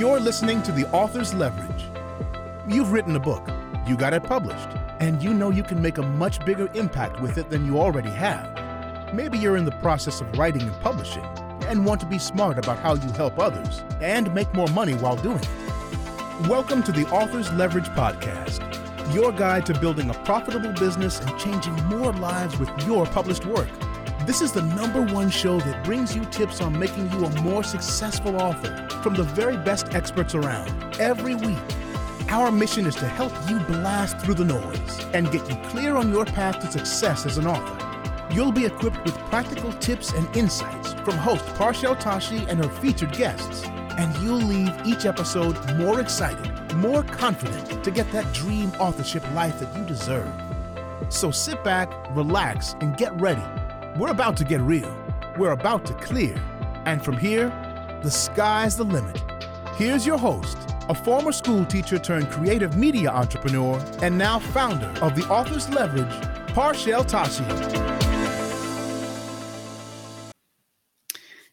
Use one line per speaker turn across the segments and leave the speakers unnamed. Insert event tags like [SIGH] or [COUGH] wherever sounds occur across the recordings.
You're listening to The Author's Leverage. You've written a book, you got it published, and you know you can make a much bigger impact with it than you already have. Maybe you're in the process of writing and publishing and want to be smart about how you help others and make more money while doing it. Welcome to the Author's Leverage Podcast, your guide to building a profitable business and changing more lives with your published work. This is the number one show that brings you tips on making you a more successful author from the very best experts around every week. Our mission is to help you blast through the noise and get you clear on your path to success as an author. You'll be equipped with practical tips and insights from host Parchelle Tashi and her featured guests, and you'll leave each episode more excited, more confident to get that dream authorship life that you deserve. So sit back, relax, and get ready. We're about to get real. We're about to clear. And from here, the sky's the limit. Here's your host, a former school teacher turned creative media entrepreneur, and now founder of the Author's Leverage, Parchelle Tashi.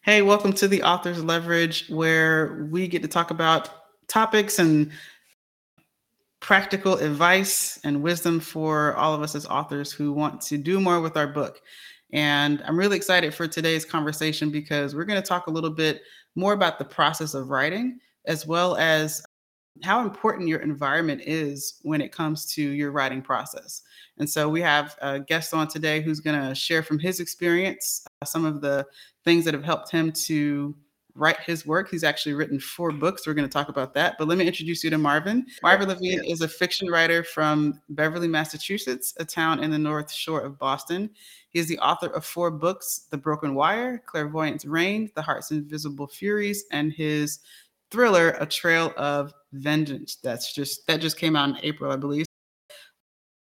Hey, welcome to the Author's Leverage, where we get to talk about topics and practical advice and wisdom for all of us as authors who want to do more with our book. And I'm really excited for today's conversation because we're going to talk a little bit more about the process of writing, as well as how important your environment is when it comes to your writing process. And so we have a guest on today who's going to share from his experience uh, some of the things that have helped him to write his work. He's actually written four books. We're going to talk about that. But let me introduce you to Marvin. Marvin Levine is a fiction writer from Beverly, Massachusetts, a town in the North Shore of Boston. He is the author of four books The Broken Wire, Clairvoyance Rain, The Heart's Invisible Furies, and his thriller, A Trail of Vengeance. That's just that just came out in April, I believe.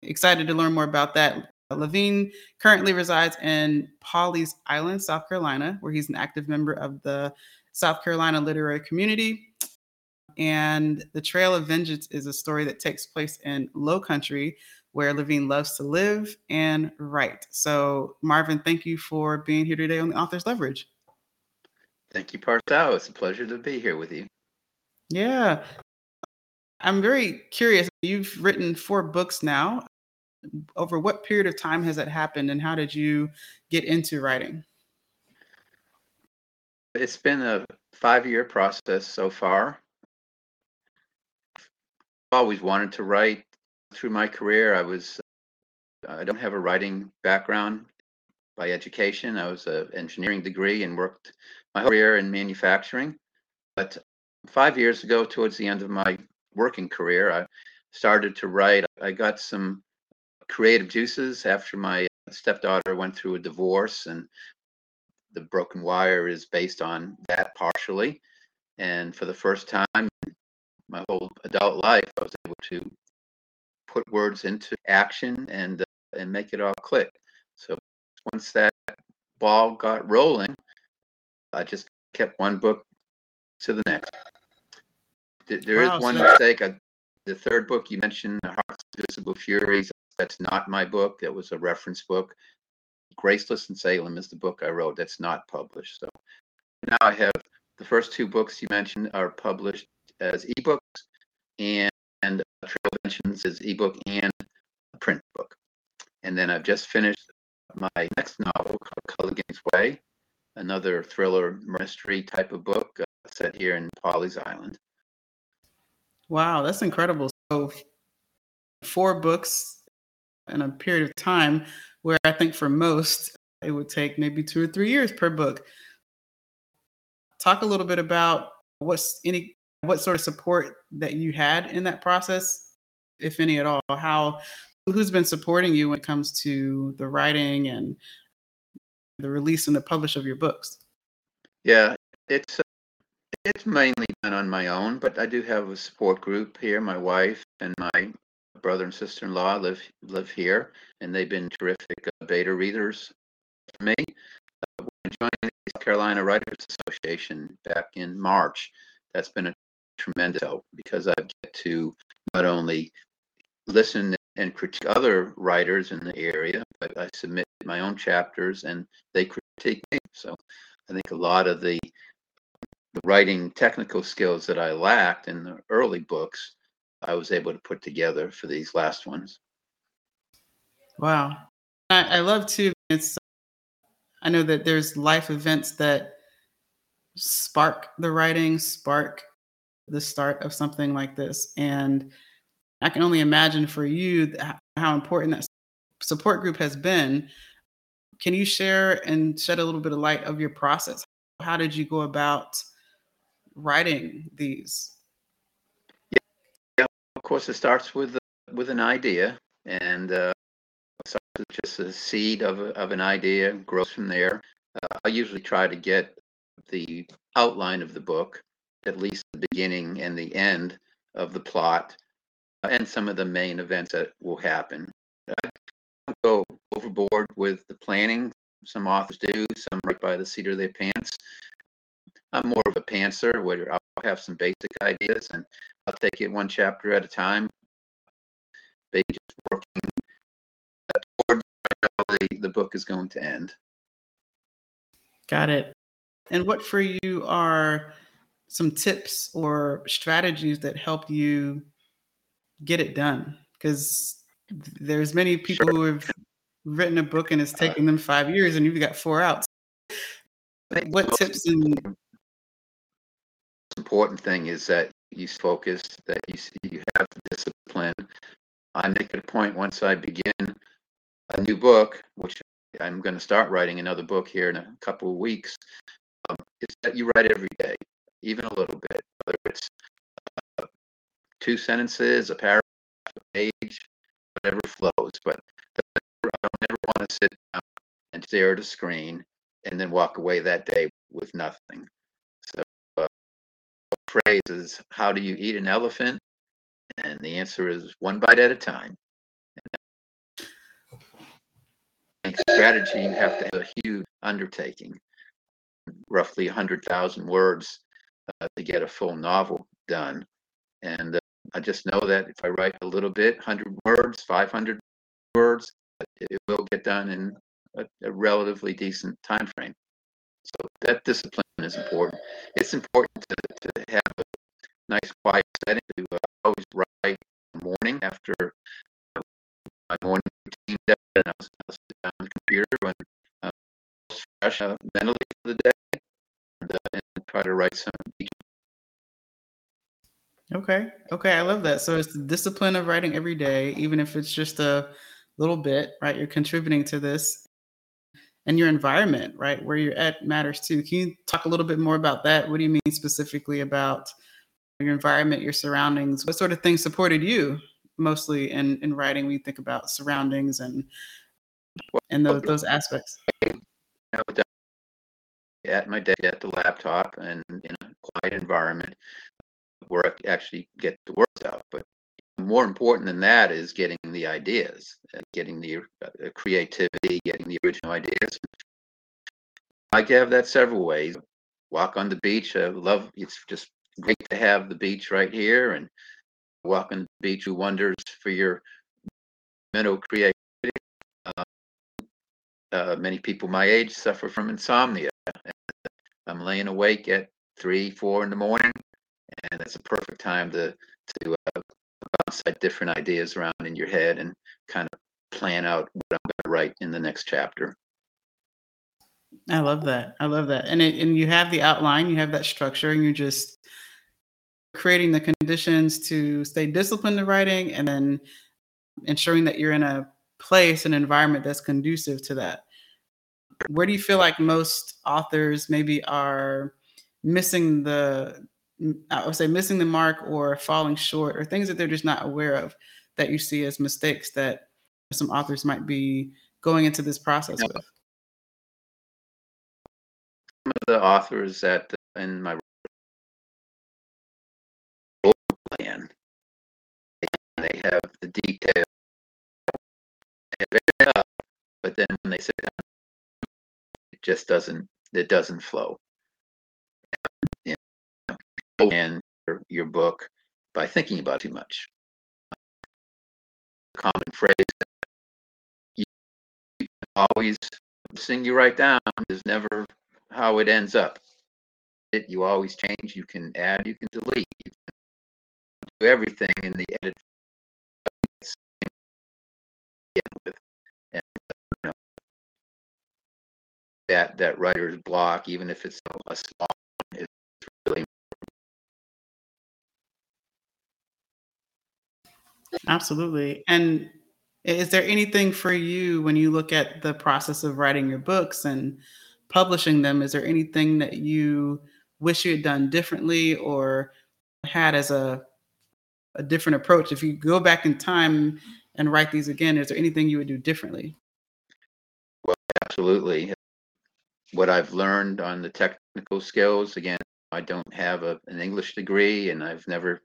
Excited to learn more about that. Levine currently resides in Pawleys Island, South Carolina, where he's an active member of the South Carolina literary community. And The Trail of Vengeance is a story that takes place in Low Country, where Levine loves to live and write. So, Marvin, thank you for being here today on the Author's Leverage.
Thank you, Parthao. It's a pleasure to be here with you.
Yeah. I'm very curious. You've written four books now. Over what period of time has that happened, and how did you get into writing?
It's been a five year process so far. I've always wanted to write through my career. I was, uh, I don't have a writing background by education. I was an engineering degree and worked my career in manufacturing. But five years ago, towards the end of my working career, I started to write. I got some creative juices after my stepdaughter went through a divorce and the broken wire is based on that partially. And for the first time in my whole adult life i was able to put words into action and uh, and make it all click. So once that ball got rolling i just kept one book to the next. There wow, is one so mistake. I, the third book you mentioned heart's invisible furies that's not my book. That was a reference book Graceless in Salem is the book I wrote that's not published. So now I have the first two books you mentioned are published as ebooks, and, and Trail Vengeance is ebook and a print book. And then I've just finished my next novel called Culligan's Way, another thriller mystery type of book uh, set here in Pawleys Island.
Wow, that's incredible. So, four books in a period of time where I think for most it would take maybe two or three years per book. Talk a little bit about what's any what sort of support that you had in that process, if any at all. How who's been supporting you when it comes to the writing and the release and the publish of your books?
Yeah, it's uh, it's mainly done on my own, but I do have a support group here. My wife and my brother and sister-in-law live live here, and they've been terrific uh, beta readers for me. Uh, when joined the South Carolina Writers Association back in March, that's been a tremendous help because I get to not only listen and critique other writers in the area, but I submit my own chapters and they critique me. So I think a lot of the the writing technical skills that I lacked in the early books, I was able to put together for these last ones.
Wow. I, I love too. It's I know that there's life events that spark the writing, spark the start of something like this. And I can only imagine for you how important that support group has been. Can you share and shed a little bit of light of your process? How did you go about writing these?
Course, it starts with with an idea, and uh, just a seed of, of an idea, grows from there. Uh, I usually try to get the outline of the book, at least the beginning and the end of the plot, uh, and some of the main events that will happen. I don't go overboard with the planning. Some authors do, some right by the seat of their pants. I'm more of a pantser where I'll have some basic ideas and I'll take it one chapter at a time. Pages working toward how the, the book is going to end.
Got it. And what for you are some tips or strategies that help you get it done? Because there's many people sure. who have written a book and it's taken them five years and you've got four outs. What tips and [LAUGHS]
important thing is that you focus, that you you have the discipline. I make it a point once I begin a new book, which I'm going to start writing another book here in a couple of weeks, um, is that you write every day, even a little bit, whether it's uh, two sentences, a paragraph, a page, whatever flows. But I don't ever want to sit down and stare at a screen and then walk away that day with nothing. Phrase is, How do you eat an elephant? And the answer is one bite at a time and strategy, you have to have a huge undertaking, roughly 100,000 words uh, to get a full novel done. And uh, I just know that if I write a little bit, 100 words, 500 words, it will get done in a, a relatively decent time frame. So that discipline is important. It's important to, nice quiet setting to uh, always write morning after my morning routine and I was, I was on the computer when uh, fresh uh, mentally for the day and, uh, and try to write some.
Okay. Okay. I love that. So it's the discipline of writing every day, even if it's just a little bit, right? You're contributing to this and your environment, right? Where you're at matters too. Can you talk a little bit more about that? What do you mean specifically about your environment, your surroundings? What sort of things supported you mostly in in writing we think about surroundings and and those those aspects
at my desk at the laptop and in a quiet environment where I actually get the words out. But more important than that is getting the ideas, getting the uh, creativity, getting the original ideas. I have that several ways. Walk on the beach. I love. It's just great to have the beach right here, and walking the beach do wonders for your mental creativity. Uh, uh, many people my age suffer from insomnia. I'm laying awake at three, four in the morning, and it's a perfect time to to uh, bounce different ideas around in your head and kind of plan out what I'm going to write in the next chapter.
I love that. I love that. And it, and you have the outline, you have that structure, and you're just creating the conditions to stay disciplined in writing and then ensuring that you're in a place an environment that's conducive to that. Where do you feel like most authors maybe are missing the i would say missing the mark or falling short or things that they're just not aware of that you see as mistakes that some authors might be going into this process with?
Some of the authors that uh, in my plan. They have the detail, but then when they sit down, it just doesn't. It doesn't flow. And your, book by thinking about too much. common phrase you, always thing you write down is never how it ends up. it. You always change. You can add. You can delete. You can do everything in the edit. That that writer's block, even if it's a small, is really
Absolutely. And is there anything for you when you look at the process of writing your books and publishing them? Is there anything that you wish you had done differently or had as a a different approach? If you go back in time and write these again, is there anything you would do differently?
Well, absolutely. What I've learned on the technical skills, again, I don't have a, an English degree and I've never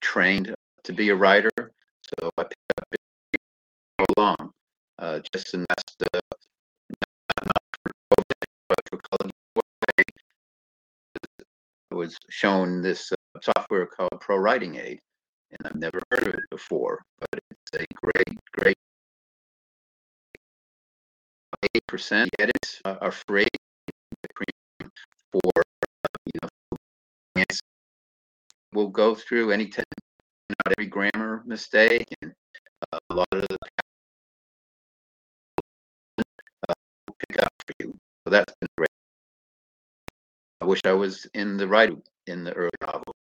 trained to be a writer. So I picked up along. Uh, just in last, uh, was shown this uh, software called Pro Writing Aid, and I've never heard of it before, but it's a great, great. Eight percent edits are free for you know. We'll go through any ten out every grammar mistake and uh, a lot of the uh, pick up for you. So that's been great. I wish I was in the right in the early novels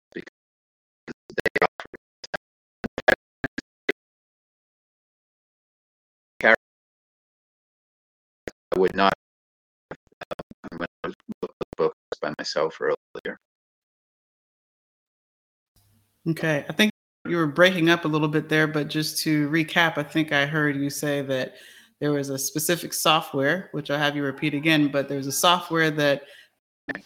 would not uh, when I was books by myself earlier.
Okay, I think you were breaking up a little bit there, but just to recap, I think I heard you say that there was a specific software, which I'll have you repeat again, but there was a software that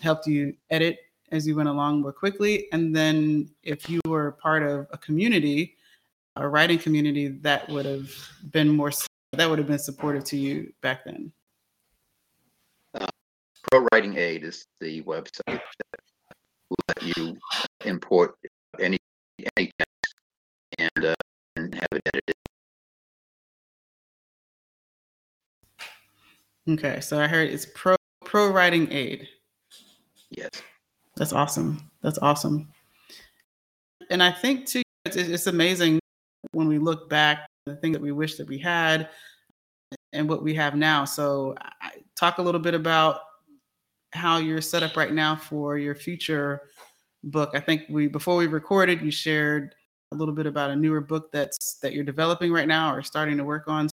helped you edit as you went along more quickly. And then if you were part of a community, a writing community, that would have been more, that would have been supportive to you back then.
Pro Writing Aid is the website that will let you import any any text and uh, and have it edited.
Okay, so I heard it's Pro Pro Writing Aid.
Yes.
That's awesome. That's awesome. And I think too, it's, it's amazing when we look back the thing that we wish that we had and what we have now. So, I, talk a little bit about how you're set up right now for your future book. I think we before we recorded, you shared a little bit about a newer book that's that you're developing right now or starting to work on.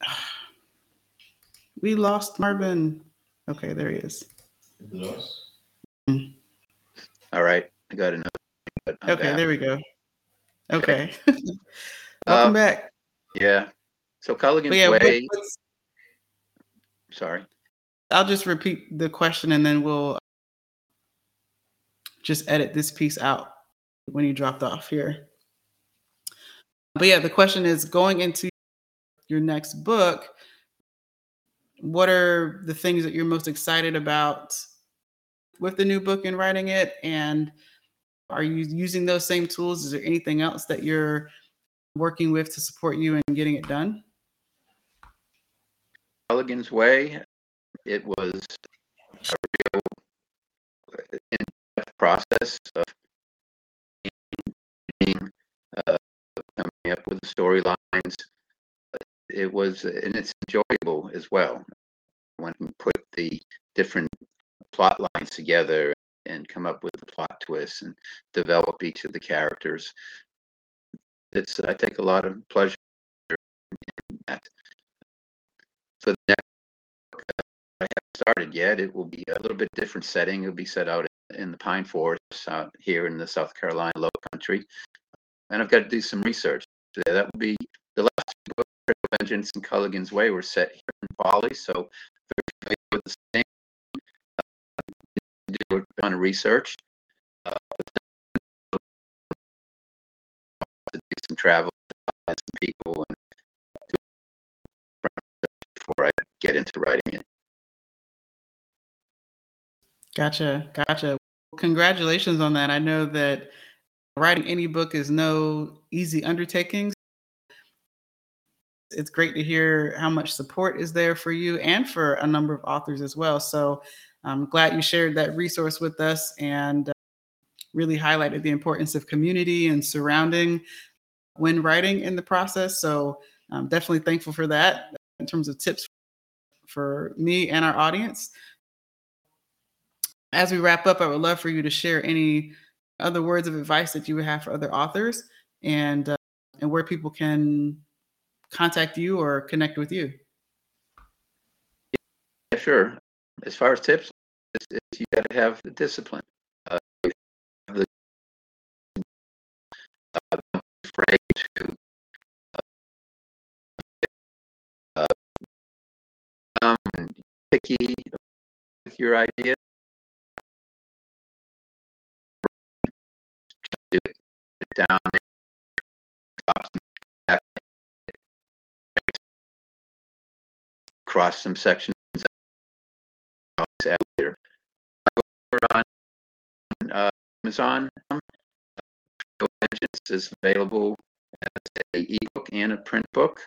[SIGHS] We lost Marvin. Okay, there he is.
Lost.
All right. I got another.
Okay, there we go. Okay. [LAUGHS] Welcome
Um,
back.
Yeah. So Culligan's
yeah,
Way.
what's-
Sorry.
I'll just repeat the question and then we'll uh, just edit this piece out when you dropped off here. But yeah, the question is going into your next book, what are the things that you're most excited about with the new book and writing it? And are you using those same tools? Is there anything else that you're working with to support you in getting it done?
Culligan's Way. It was a real in-depth process of being, uh, coming up with the storylines. It was, and it's enjoyable as well. When you put the different plot lines together and come up with the plot twists and develop each of the characters. It's, I take a lot of pleasure in that. So the uh, I haven't started yet. It will be a little bit different setting. It'll be set out in the pine forests out here in the South Carolina Low Country, and I've got to do some research there. That will be the last two Vengeance and Culligan's Way, were set here in Pawleys, so very familiar with the setting. Uh, do a ton of research. Uh, to do some travel, find some people, and I get into writing it.
Gotcha. Gotcha. Congratulations on that. I know that writing any book is no easy undertaking. it's great to hear how much support is there for you and for a number of authors as well. So I'm glad you shared that resource with us and uh, really highlighted the importance of community and surrounding when writing in the process. So I'm definitely thankful for that in terms of tips for me and our audience. As we wrap up, I would love for you to share any other words of advice that you would have for other authors and uh, and where people can contact you or connect with you.
Yeah, sure. As far as tips, it's, it's, you got to have the discipline. Picky with your idea. Do down cross some sections later. Over on uh, Amazon, Legends is available as an ebook and a print book.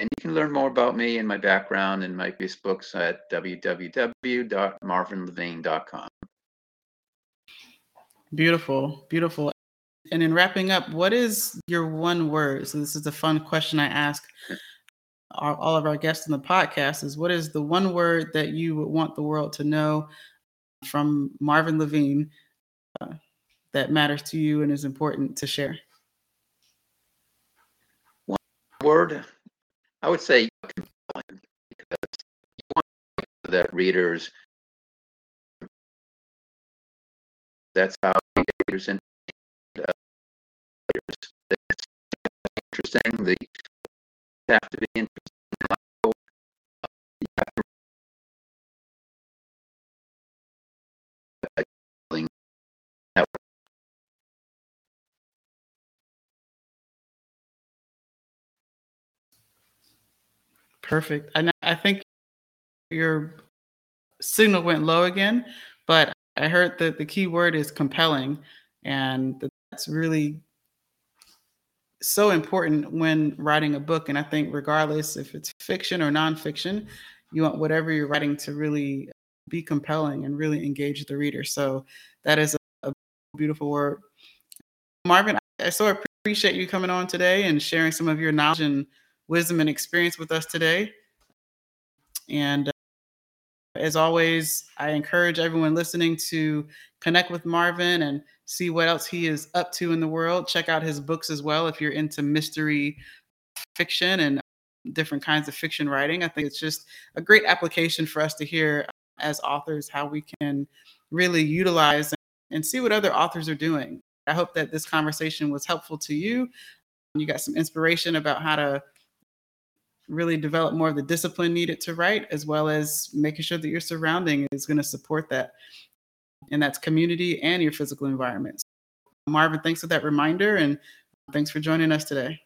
And you can learn more about me and my background and my previous books at www.marvinlevine.com.
Beautiful, beautiful. And in wrapping up, what is your one word? So this is a fun question I ask our, all of our guests in the podcast is what is the one word that you would want the world to know from Marvin Levine uh, that matters to you and is important to share?
One word, I would say compelling, because you want that readers. That's how readers and uh, interesting. The have to be interesting.
Perfect. And I think your signal went low again, but I heard that the key word is compelling, and that's really so important when writing a book. And I think, regardless if it's fiction or nonfiction, you want whatever you're writing to really be compelling and really engage the reader. So that is a, a beautiful word. Marvin, I so appreciate you coming on today and sharing some of your knowledge and wisdom and experience with us today. And uh, as always, I encourage everyone listening to connect with Marvin and see what else he is up to in the world. Check out his books as well if you're into mystery fiction and different kinds of fiction writing. I think it's just a great application for us to hear as authors how we can really utilize and see what other authors are doing. I hope that this conversation was helpful to you. You got some inspiration about how to really develop more of the discipline needed to write, as well as making sure that your surrounding is going to support that. And that's community and your physical environment. Marvin, thanks for that reminder and thanks for joining us today.